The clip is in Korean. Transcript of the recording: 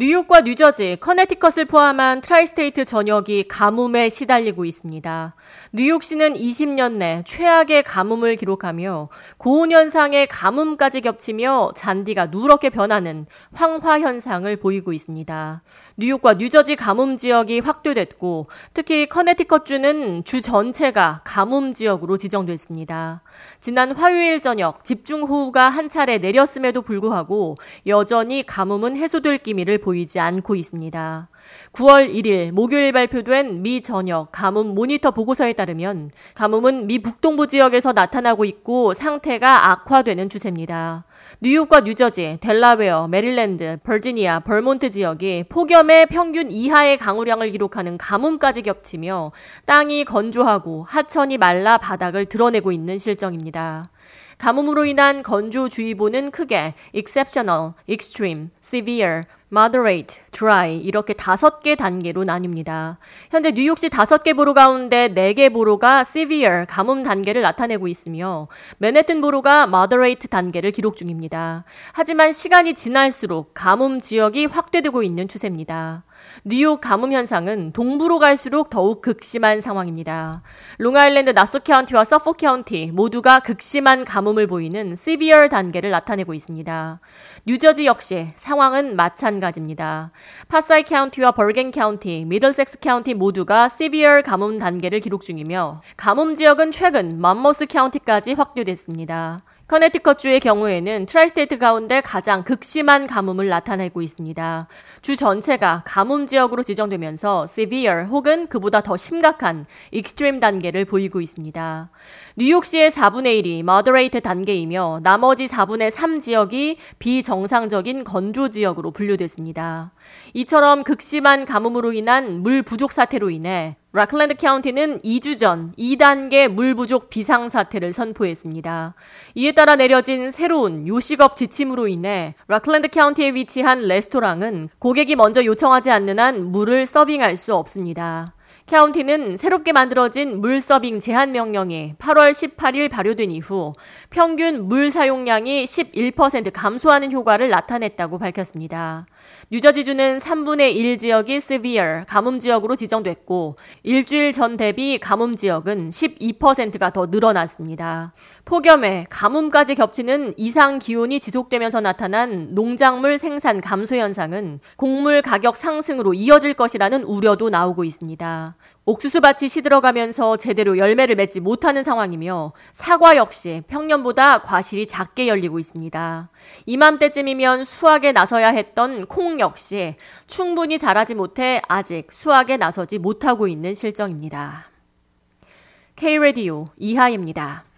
뉴욕과 뉴저지, 커네티컷을 포함한 tri-state 전역이 가뭄에 시달리고 있습니다. 뉴욕시는 20년 내 최악의 가뭄을 기록하며 고온 현상의 가뭄까지 겹치며 잔디가 누렇게 변하는 황화 현상을 보이고 있습니다. 뉴욕과 뉴저지 가뭄 지역이 확대됐고 특히 커네티컷 주는 주 전체가 가뭄 지역으로 지정됐습니다. 지난 화요일 저녁 집중호우가 한 차례 내렸음에도 불구하고 여전히 가뭄은 해소될 기미를 보이지 않고 있습니다. 9월 1일 목요일 발표된 미 전역 가뭄 모니터 보고서에 따르면 가뭄은 미 북동부 지역에서 나타나고 있고 상태가 악화되는 추세입니다. 뉴욕과 뉴저지, 델라웨어, 메릴랜드, 버지니아, 벌몬트 지역이 폭염의 평균 이하의 강우량을 기록하는 가뭄까지 겹치며 땅이 건조하고 하천이 말라 바닥을 드러내고 있는 실정입니다. 가뭄으로 인한 건조주의보는 크게 exceptional, extreme, severe, moderate, dry 이렇게 다섯 개 단계로 나뉩니다. 현재 뉴욕시 다섯 개 보로 가운데 네 개 보로가 severe, 가뭄 단계를 나타내고 있으며 맨해튼 보로가 moderate 단계를 기록 중입니다. 하지만 시간이 지날수록 가뭄 지역이 확대되고 있는 추세입니다. 뉴욕 가뭄 현상은 동부로 갈수록 더욱 극심한 상황입니다. 롱아일랜드 나소 카운티와 서폭 카운티 모두가 극심한 가뭄을 보이는 severe 단계를 나타내고 있습니다. 뉴저지 역시 상황은 마찬가지입니다. 파사이 카운티와 벌겐 카운티, 미들섹스 카운티 모두가 severe 가뭄 단계를 기록 중이며 가뭄 지역은 최근 맘모스 카운티까지 확대됐습니다. 커네티컷주의 경우에는 tri-state 가운데 가장 극심한 가뭄을 나타내고 있습니다. 주 전체가 가뭄 지역으로 지정되면서 severe 혹은 그보다 더 심각한 extreme 단계를 보이고 있습니다. 뉴욕시의 4분의 1이 moderate 단계이며 나머지 4분의 3 지역이 비정상적인 건조 지역으로 분류됐습니다. 이처럼 극심한 가뭄으로 인한 물 부족 사태로 인해 라클랜드 카운티는 2주 전 2단계 물 부족 비상 사태를 선포했습니다. 이에 따라 내려진 새로운 요식업 지침으로 인해 라클랜드 카운티에 위치한 레스토랑은 고객이 먼저 요청하지 않는 한 물을 서빙할 수 없습니다. 카운티는 새롭게 만들어진 물 서빙 제한 명령이 8월 18일 발효된 이후 평균 물 사용량이 11% 감소하는 효과를 나타냈다고 밝혔습니다. 뉴저지주는 3분의 1 지역이 severe, 가뭄 지역으로 지정됐고 일주일 전 대비 가뭄 지역은 12%가 더 늘어났습니다. 폭염에 가뭄까지 겹치는 이상 기온이 지속되면서 나타난 농작물 생산 감소 현상은 곡물 가격 상승으로 이어질 것이라는 우려도 나오고 있습니다. 옥수수밭이 시들어가면서 제대로 열매를 맺지 못하는 상황이며 사과 역시 평년보다 과실이 작게 열리고 있습니다. 이맘때쯤이면 수확에 나서야 했던 콩 역시 충분히 자라지 못해 아직 수확에 나서지 못하고 있는 실정입니다. K-Radio 이하입니다.